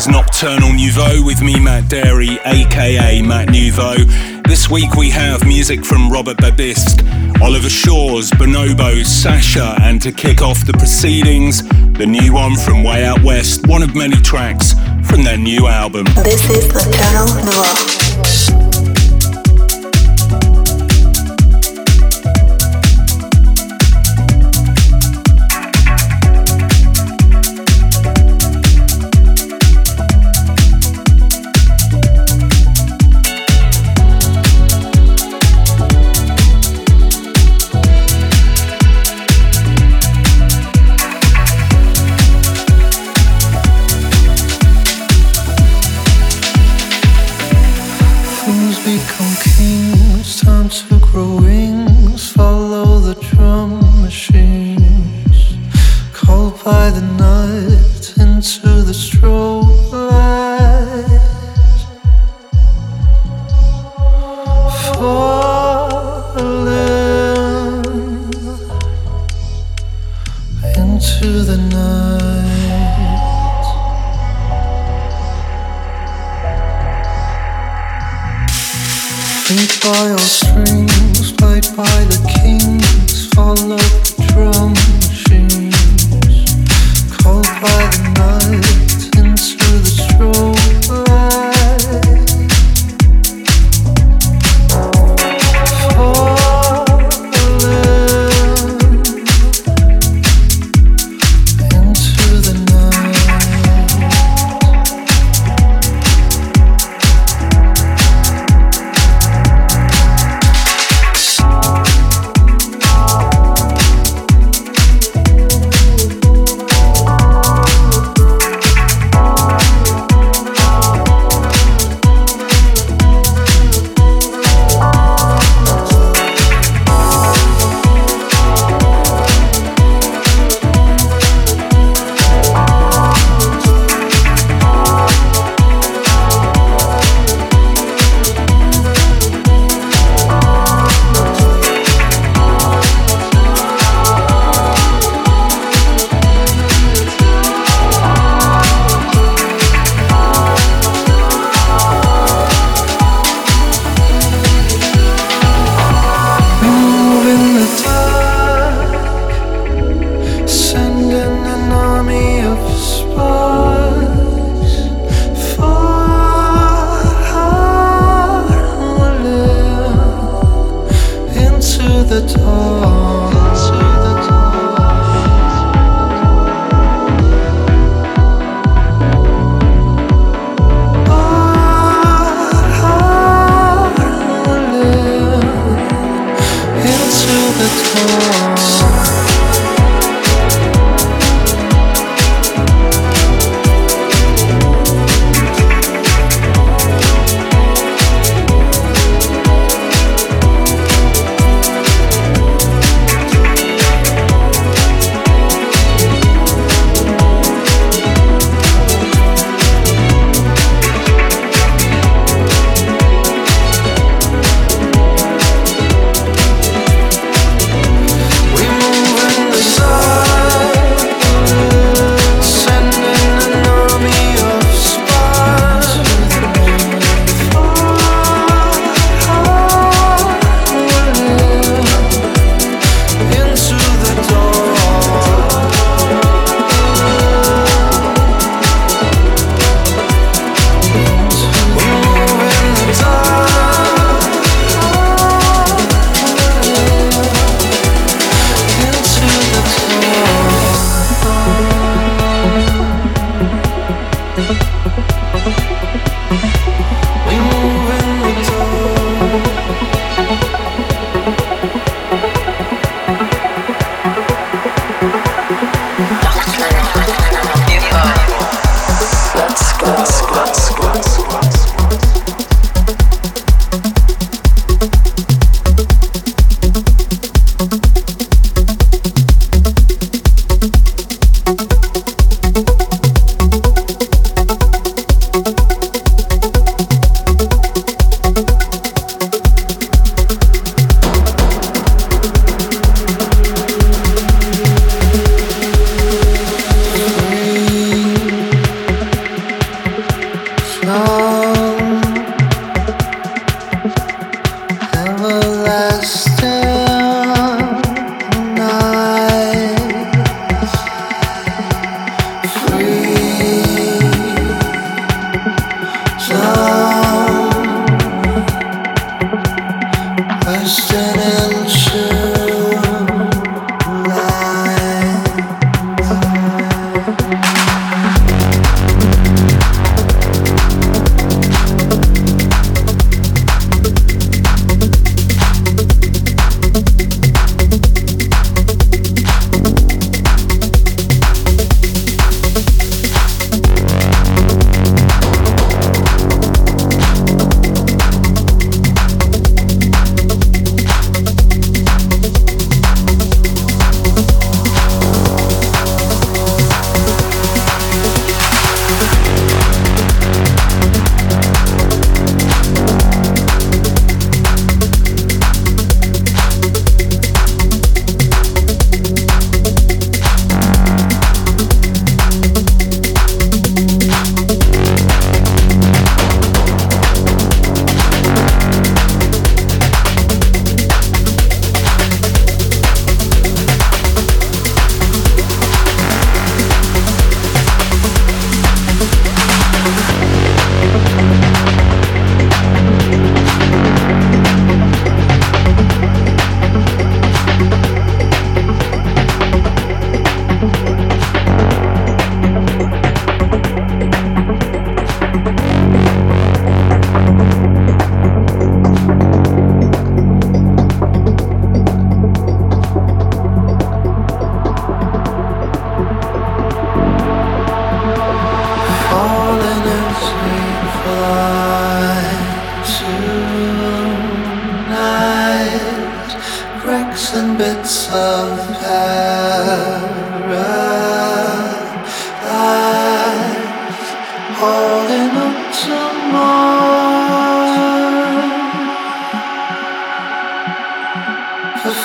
is Nocturnal Nouveau with me, Matt Darey, aka Matt Nouveau. This week we have music from Robert Babicz, Oliver Schories, Bonobo, Sasha, and to kick off the proceedings, the new one from Way Out West, one of many tracks from their new album. This is Nocturnal Nouveau.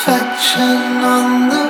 It is no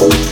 Thank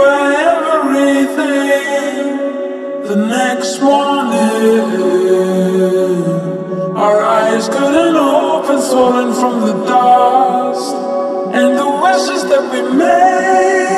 were everything. The next morning, our eyes couldn't open, swollen from the dust. And the wishes that we made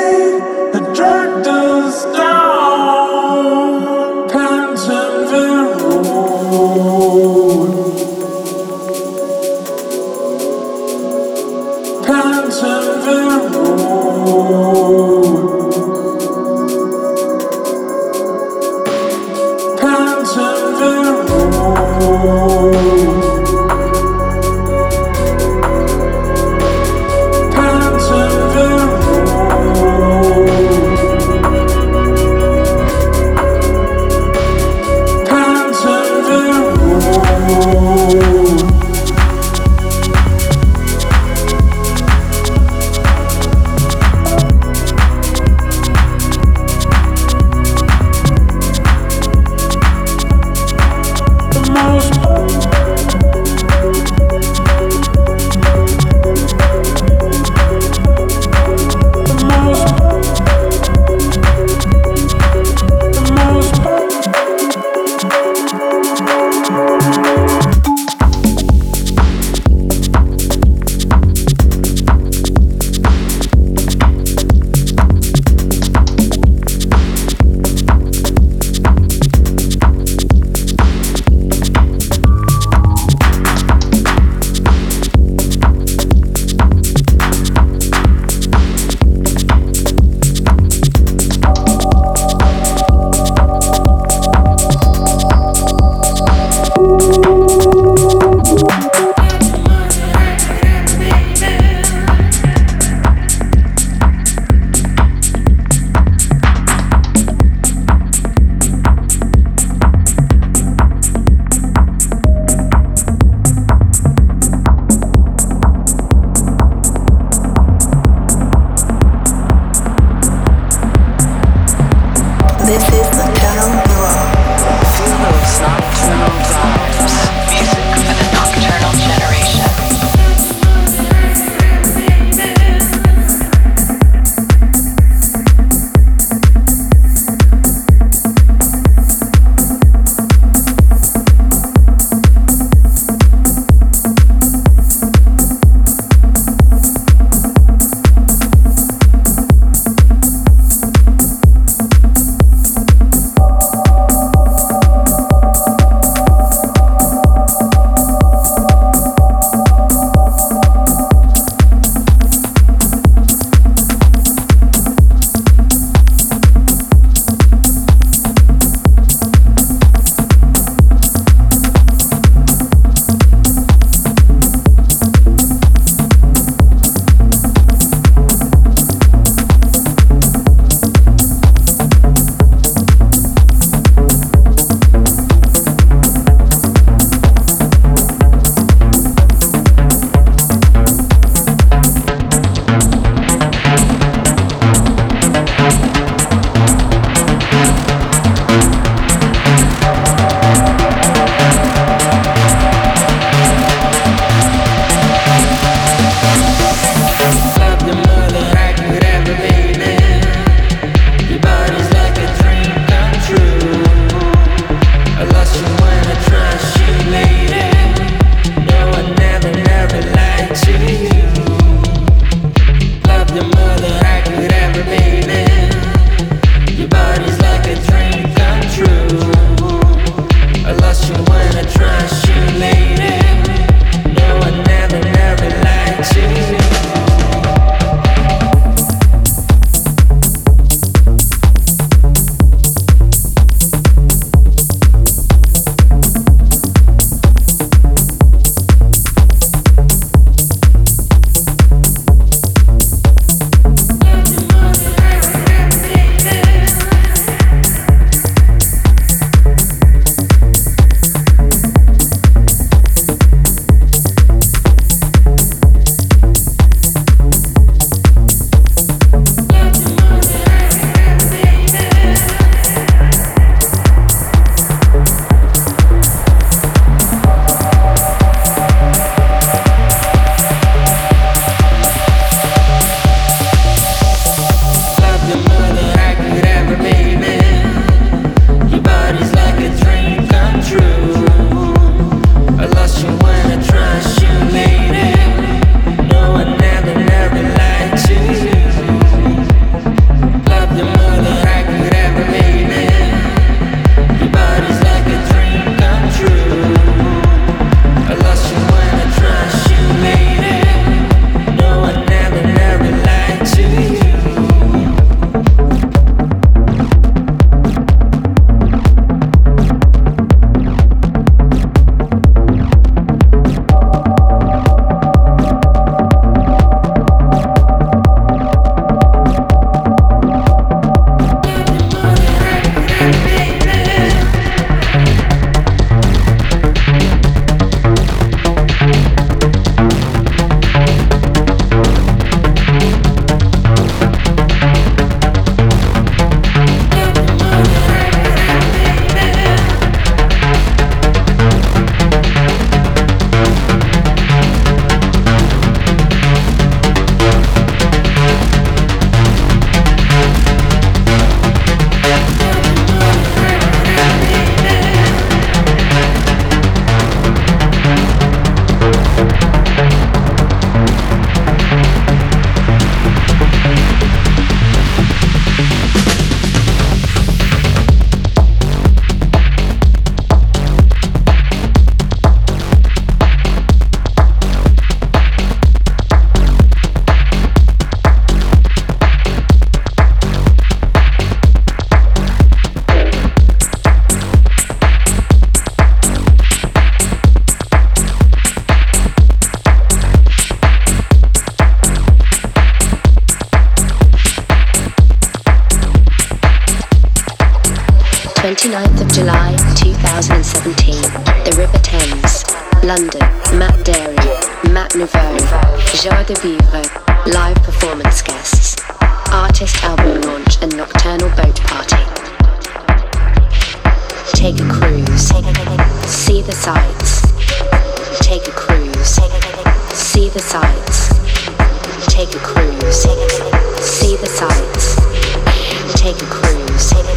sexy.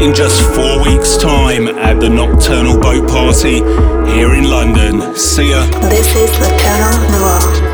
In just four weeks' time at the Nocturnal Boat Party here in London. See ya. This is the Nocturnal Noir.